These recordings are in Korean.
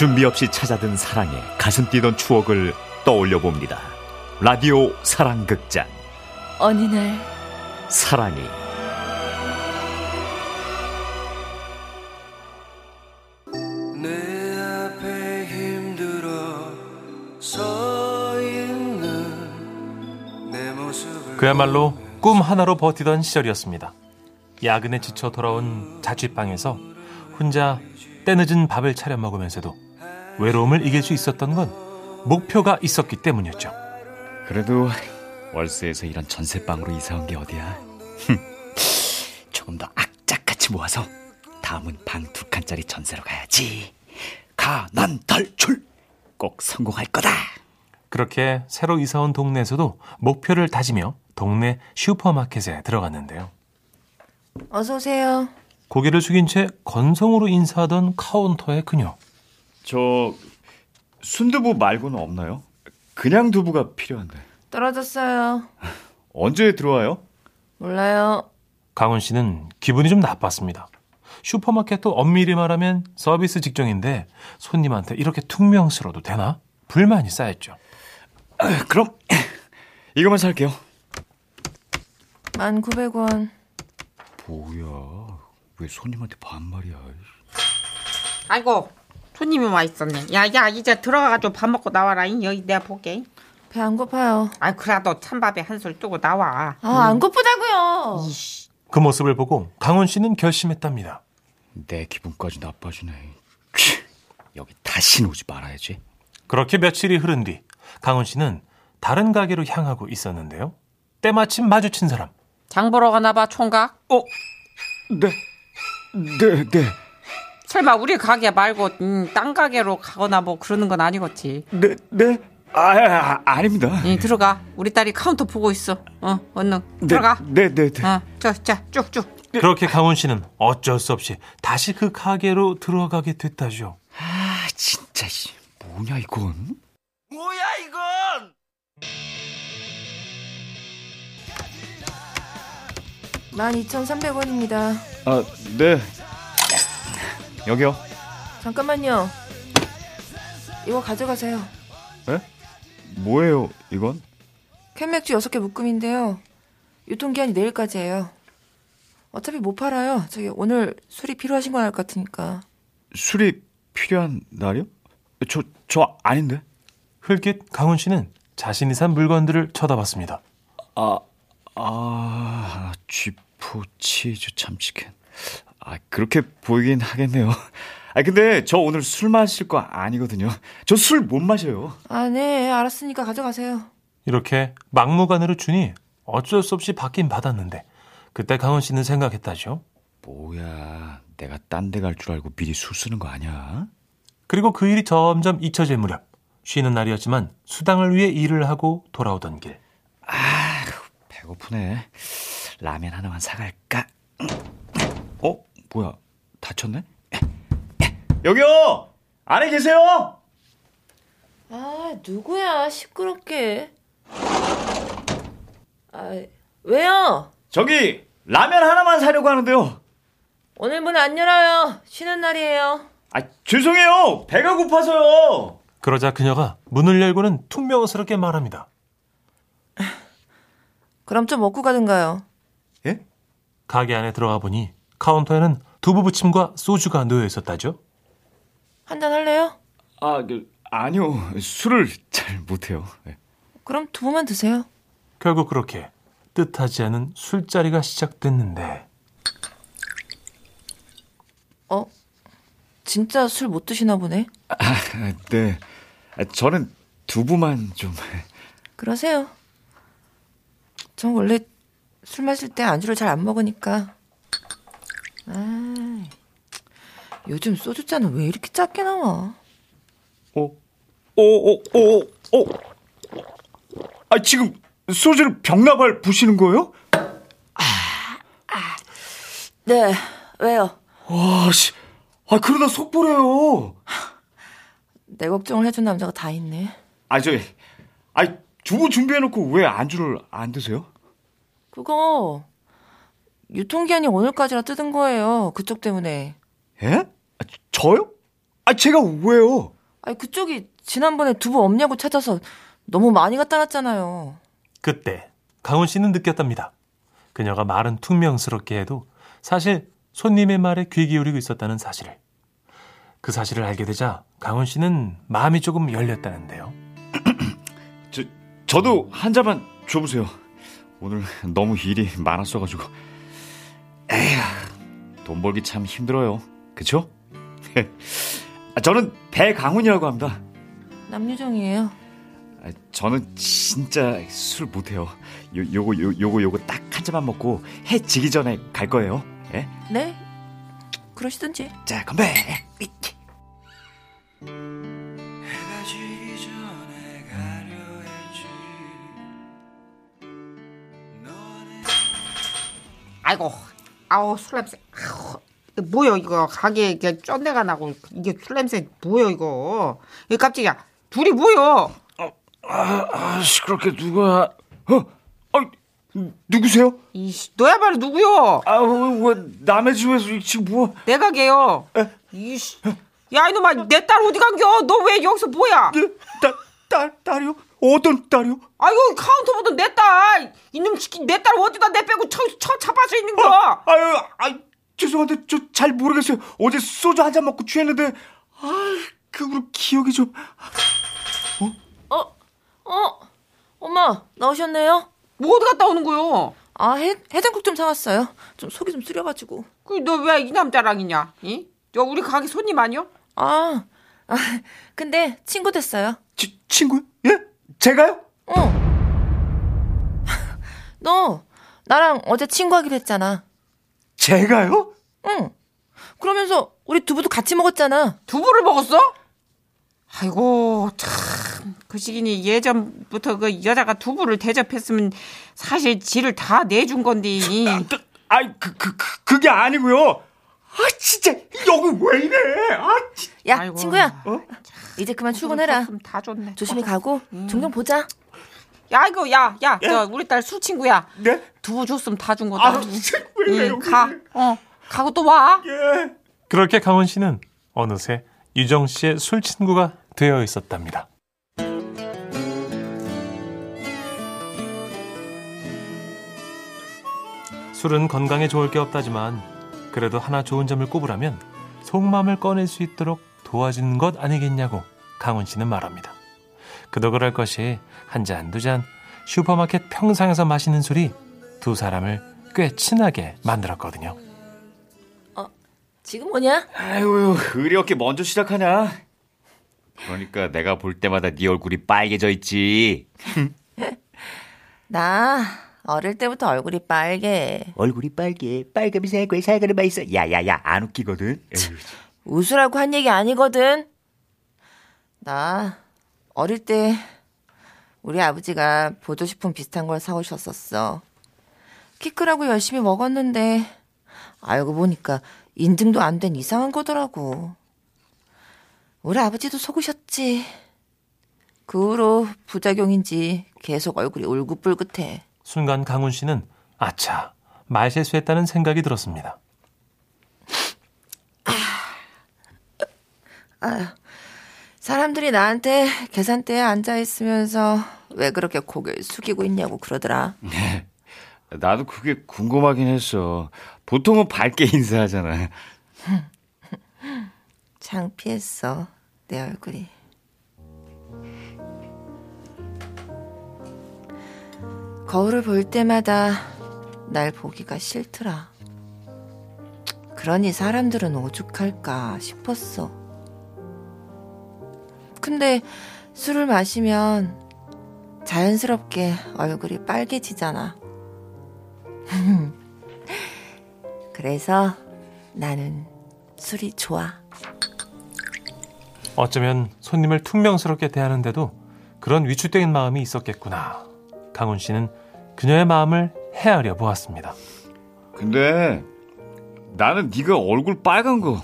준비 없이 찾아든 사랑에 가슴 뛰던 추억을 떠올려 봅니다. 라디오 사랑극장 어느 날 사랑이 내 앞에 힘들어 서 있는 내 모습을 그야말로 꿈 하나로 버티던 시절이었습니다. 야근에 지쳐 돌아온 자취방에서 혼자 때늦은 밥을 차려 먹으면서도 외로움을 이길 수 있었던 건 목표가 있었기 때문이었죠. 그래도 월세에서 이런 전세방으로 이사 온 게 어디야? 조금 더 악착같이 모아서 다음은 방 두 칸짜리 전세로 가야지. 가난 탈출 꼭 성공할 거다. 그렇게 새로 이사 온 동네에서도 목표를 다지며 동네 슈퍼마켓에 들어갔는데요. 어서 오세요. 고개를 숙인 채 건성으로 인사하던 카운터의 그녀. 저 순두부 말고는 없나요? 그냥 두부가 필요한데. 떨어졌어요. 언제 들어와요? 몰라요. 강훈 씨는 기분이 좀 나빴습니다. 슈퍼마켓도 엄밀히 말하면 서비스 직종인데 손님한테 이렇게 퉁명 스러워도 되나? 불만이 쌓였죠. 아, 그럼 이거만 살게요. 1,900원. 뭐야? 왜 손님한테 반말이야? 아이고 손님이 와 있었네. 야 야 이제 들어가가지고 밥 먹고 나와라. 잉. 여기 내가 볼게. 배 안 고파요. 아 그래도 찬밥에 한술 뜨고 나와. 아, 안 고프다고요. 그 모습을 보고 강훈 씨는 결심했답니다. 내 기분까지 나빠지네. 취, 여기 다시는 오지 말아야지. 그렇게 며칠이 흐른 뒤 강훈 씨는 다른 가게로 향하고 있었는데요. 때마침 마주친 사람. 장 보러 가나 봐 총각. 어? 네. 네, 네. 설마 우리 가게 말고 음, 딴 가게로 가거나 뭐 그러는 건 아니겠지. 네, 네. 아, 아 아닙니다. 응, 들어가. 우리 딸이 카운터 보고 있어. 어 얼른 네, 들어가. 네, 네, 네. 어, 저 자 쭉쭉. 그렇게 강훈 씨는 어쩔 수 없이 다시 그 가게로 들어가게 됐다죠. 아, 진짜 씨. 뭐냐 이건? 뭐야 이건 12,300원입니다. 아, 네. 여기요. 잠깐만요. 이거 가져가세요. 에? 뭐예요, 이건? 캔맥주 6개 묶음인데요. 유통기한이 내일까지예요. 어차피 못 팔아요. 저기 오늘 술이 필요하신 건 알 것 같으니까. 술이 필요한 날이요? 저, 저 아닌데? 흘낏 강훈 씨는 자신이 산 물건들을 쳐다봤습니다. 아, 아, 쥐포 치즈 참치캔. 아, 그렇게 보이긴 하겠네요. 아, 근데 저 오늘 술 마실 거 아니거든요. 저 술 못 마셔요. 아, 네. 알았으니까 가져가세요. 이렇게 막무가내로 주니 어쩔 수 없이 받긴 받았는데 그때 강훈 씨는 생각했다죠. 뭐야, 내가 딴 데 갈 줄 알고 미리 술 쓰는 거 아니야? 그리고 그 일이 점점 잊혀질 무렵 쉬는 날이었지만 수당을 위해 일을 하고 돌아오던 길 아, 배고프네. 라면 하나만 사갈까? 어? 뭐야, 다쳤네? 여기요! 안에 계세요? 아, 누구야? 시끄럽게. 아, 왜요? 저기, 라면 하나만 사려고 하는데요. 오늘 문 안 열어요. 쉬는 날이에요. 아, 죄송해요. 배가 고파서요. 그러자 그녀가 문을 열고는 퉁명스럽게 말합니다. 그럼 좀 먹고 가든가요. 예? 가게 안에 들어가 보니 카운터에는 두부 부침과 소주가 놓여 있었다죠. 한잔 할래요? 아, 그, 아니요. 술을 잘 못해요. 예. 그럼 두부만 드세요. 결국 그렇게 뜻하지 않은 술자리가 시작됐는데 어? 진짜 술 못 드시나 보네. 아, 네. 아, 저는 두부만 좀. 그러세요. 전 원래 술 마실 때 안주를 잘 안 먹으니까. 아, 요즘 소주잔은 왜 이렇게 작게 나와? 어? 어, 어, 어, 어. 아, 지금 소주를 병나발 부시는 거예요? 네, 왜요? 와, 씨. 아, 그러다 속 버려요. 내 걱정을 해준 남자가 다 있네. 아, 저기. 아, 두부 준비해놓고 왜 안주를 안 드세요? 그거 유통기한이 오늘까지라 뜯은 거예요. 그쪽 때문에. 예? 아, 저요? 아, 아, 제가 왜요? 아니, 그쪽이 지난번에 두부 없냐고 찾아서 너무 많이 갖다 놨잖아요. 그때 강훈 씨는 느꼈답니다. 그녀가 말은 퉁명스럽게 해도 사실 손님의 말에 귀 기울이고 있었다는 사실을. 그 사실을 알게 되자 강훈 씨는 마음이 조금 열렸다는데요. 저, 저도 한 잔만 줘보세요. 오늘 너무 일이 많았어가지고. 에휴, 돈 벌기 참 힘들어요. 그쵸? 아, 저는 배강훈이라고 합니다. 남유정이에요. 아, 저는 진짜 술 못해요. 요, 요거, 요, 요거, 요거 딱 한 잔만 먹고 해 지기 전에 갈 거예요. 예? 네? 그러시든지. 자, 건배! 아이고, 아우 술 냄새. 아우, 뭐야 이거 가게에 이게 쩐내가 나고 이게 술 냄새 뭐야 이거? 이 깜짝이야. 둘이 뭐야? 아, 시끄럽게 누가, 어? 아, 누구세요? 이씨, 너야말로 누구요? 아, 왜, 남의 집에서 지금 뭐, 내가 걔요. 이씨, 야 이놈아 내 딸 어디 간겨? 너 왜 여기서 뭐야? 딸, 딸, 딸이요? 어떤 딸이요? 아이고 카운터 보던 내 딸. 이놈 시키 내딸 어디다 내 빼고 쳐, 쳐 잡아서 있는 거? 아유, 아 죄송한데 저 잘 모르겠어요. 어제 소주 한 잔 먹고 취했는데, 아, 그거로 기억이 좀. 어, 어, 엄마, 나오셨네요? 뭐 어디 갔다 오는 거요? 아, 해, 해장국 좀 사왔어요. 좀 속이 좀 쓰려가지고. 그 너 왜 이 남자랑이냐? 이? 너 우리 가게 손님 아니야? 아, 아, 근데 친구 됐어요. 치, 친구요? 예? 제가요? 어. 너, 나랑 어제 친구하기로 했잖아. 제가요? 응. 그러면서 우리 두부도 같이 먹었잖아. 두부를 먹었어? 아이고 참 그 시기니 예전부터 그 여자가 두부를 대접했으면 사실 지를 다 내준 건데 아이, 그, 그, 그, 그게 아니고요. 아, 진짜, 여기 왜 이래? 아, 진 야, 아이고. 친구야. 어? 이제 그만 출근해라. 줬으면 다 줬네. 조심히 가고 종종 보자. 야 이거 야야 예? 저 우리 딸 술 친구야 네? 두부 줬으면 다 준 거다. 아, 왜 응. 가. 어 가고 또 와. 예. 그렇게 강훈 씨는 어느새 유정 씨의 술 친구가 되어 있었답니다. 술은 건강에 좋을 게 없다지만 그래도 하나 좋은 점을 꼽으라면 속마음을 꺼낼 수 있도록 도와주는 것 아니겠냐고 강훈 씨는 말합니다. 그도 그럴 것이 한 잔, 두 잔 슈퍼마켓 평상에서 마시는 술이 두 사람을 꽤 친하게 만들었거든요. 지금 뭐냐? 아유, 의리 없게 먼저 시작하냐? 그러니까 내가 볼 때마다 네 얼굴이 빨개져 있지. 나 어릴 때부터 얼굴이 빨개. 얼굴이 빨개, 빨감이 살고에 살가는 맛있어. 야야야, 안 웃기거든. 웃으라고 한 얘기 아니거든. 나 어릴 때 우리 아버지가 보조식품 비슷한 걸 사오셨었어. 키 크라고 열심히 먹었는데 알고 보니까 인증도 안 된 이상한 거더라고. 우리 아버지도 속으셨지. 그 후로 부작용인지 계속 얼굴이 울긋불긋해. 순간 강훈 씨는 아차 말실수했다는 생각이 들었습니다. 사람들이 나한테 계산대에 앉아 있으면서 왜 그렇게 고개를 숙이고 있냐고 그러더라. 나도 그게 궁금하긴 했어. 보통은 밝게 인사하잖아. 창피했어 내 얼굴이 거울을 볼 때마다 날 보기가 싫더라 그러니 사람들은 오죽할까 싶었어 근데 술을 마시면 자연스럽게 얼굴이 빨개지잖아 그래서 나는 술이 좋아 어쩌면 손님을 퉁명스럽게 대하는데도 그런 위축된 마음이 있었겠구나. 강훈 씨는 그녀의 마음을 헤아려 보았습니다. 근데 나는 네가 얼굴 빨간 거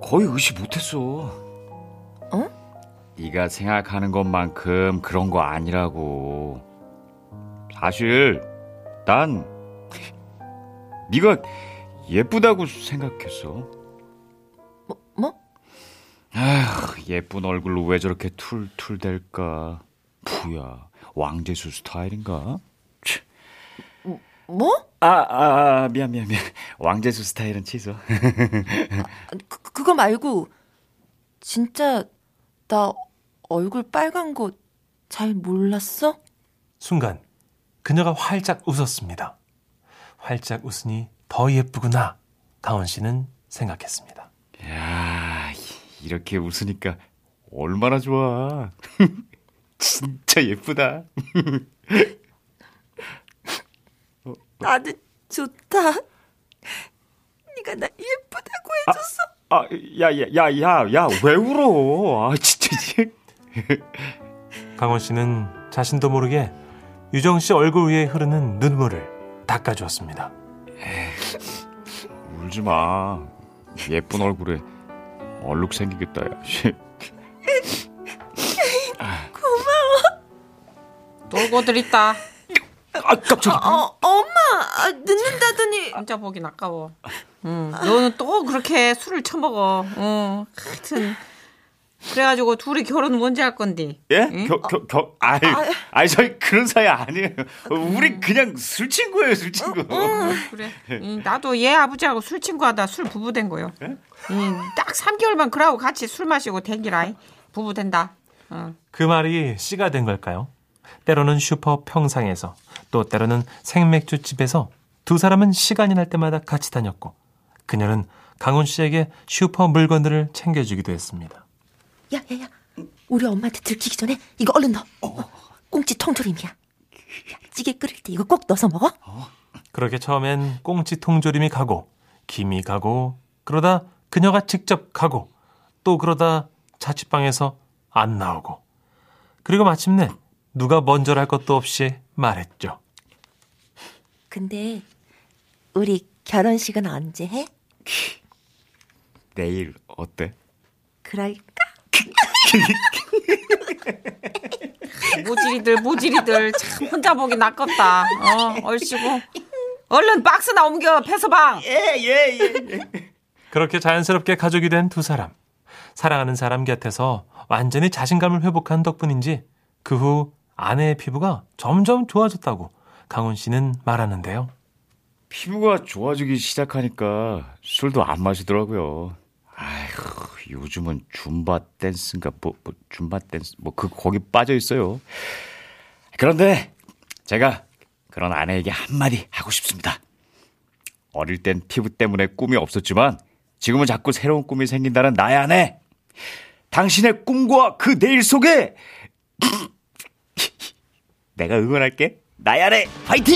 거의 의식 못했어. 어? 네가 생각하는 것만큼 그런 거 아니라고. 사실 난 네가 예쁘다고 생각했어. 뭐? 아휴, 예쁜 얼굴로 왜 저렇게 툴툴 댈까? 뭐야, 왕재수 스타일인가? 치. 뭐? 아, 아, 아, 미안, 미안, 미안. 왕재수 스타일은 취소. 그, 그거 말고 진짜 나 얼굴 빨간 거 잘 몰랐어? 순간 그녀가 활짝 웃었습니다. 활짝 웃으니 더 예쁘구나. 강원 씨는 생각했습니다. 야, 이렇게 웃으니까 얼마나 좋아. 진짜 예쁘다. 나도 좋다. 네가 나 예쁘다고 해줬어. 아, 야, 야, 야, 야, 야, 왜 울어? 아, 진짜. 강원 씨는 자신도 모르게 유정 씨 얼굴 위에 흐르는 눈물을 닦아주었습니다. 울지 마. 예쁜 얼굴에 얼룩 생기겠다, 야. 놀고들 있다. 아, 깜짝이야. 어, 엄마 아, 늦는다더니 진짜 보긴 아까워. 응. 너는 또 그렇게 술을 처먹어. 응. 하여튼. 그래가지고 둘이 결혼 언제 할 건데? 예? 응? 겨, 겨, 겨, 아이, 아이, 저희 그런 사이 아니에요. 우리 그냥 술 친구예요, 술 친구. 그래. 응, 나도 얘 아버지하고 술 친구하다 술 부부 된 거요. 응, 딱 3개월만 그러고 같이 술 마시고 댕기라. 부부 된다. 어. 그 말이 씨가 된 걸까요? 때로는 슈퍼 평상에서 또 때로는 생맥주 집에서 두 사람은 시간이 날 때마다 같이 다녔고 그녀는 강훈 씨에게 슈퍼 물건들을 챙겨주기도 했습니다. 야 야 야 우리 엄마한테 들키기 전에 이거 얼른 넣어 어, 꽁치 통조림이야 야, 찌개 끓일 때 이거 꼭 넣어서 먹어 그렇게 처음엔 꽁치 통조림이 가고 김이 가고 그러다 그녀가 직접 가고 또 그러다 자취방에서 안 나오고 그리고 마침내 누가 먼저랄 것도 없이 말했죠. 근데 우리 결혼식은 언제 해? 내일 어때? 그럴까? 모질이들 모질이들 참 혼자 보기 아깝다. 어, 얼씨구. 얼른 박스나 옮겨 패서방. 그렇게 자연스럽게 가족이 된 두 사람. 사랑하는 사람 곁에서 완전히 자신감을 회복한 덕분인지 그 후 아내의 피부가 점점 좋아졌다고 강훈 씨는 말하는데요. 피부가 좋아지기 시작하니까 술도 안 마시더라고요. 아휴, 요즘은 줌바 댄스인가 뭐, 뭐 줌바 댄스 뭐 그 거기 빠져 있어요. 그런데 제가 그런 아내에게 한마디 하고 싶습니다. 어릴 땐 피부 때문에 꿈이 없었지만 지금은 자꾸 새로운 꿈이 생긴다는 나의 아내. 당신의 꿈과 그 내일 속에 내가 응원할게. 나의 아내 파이팅!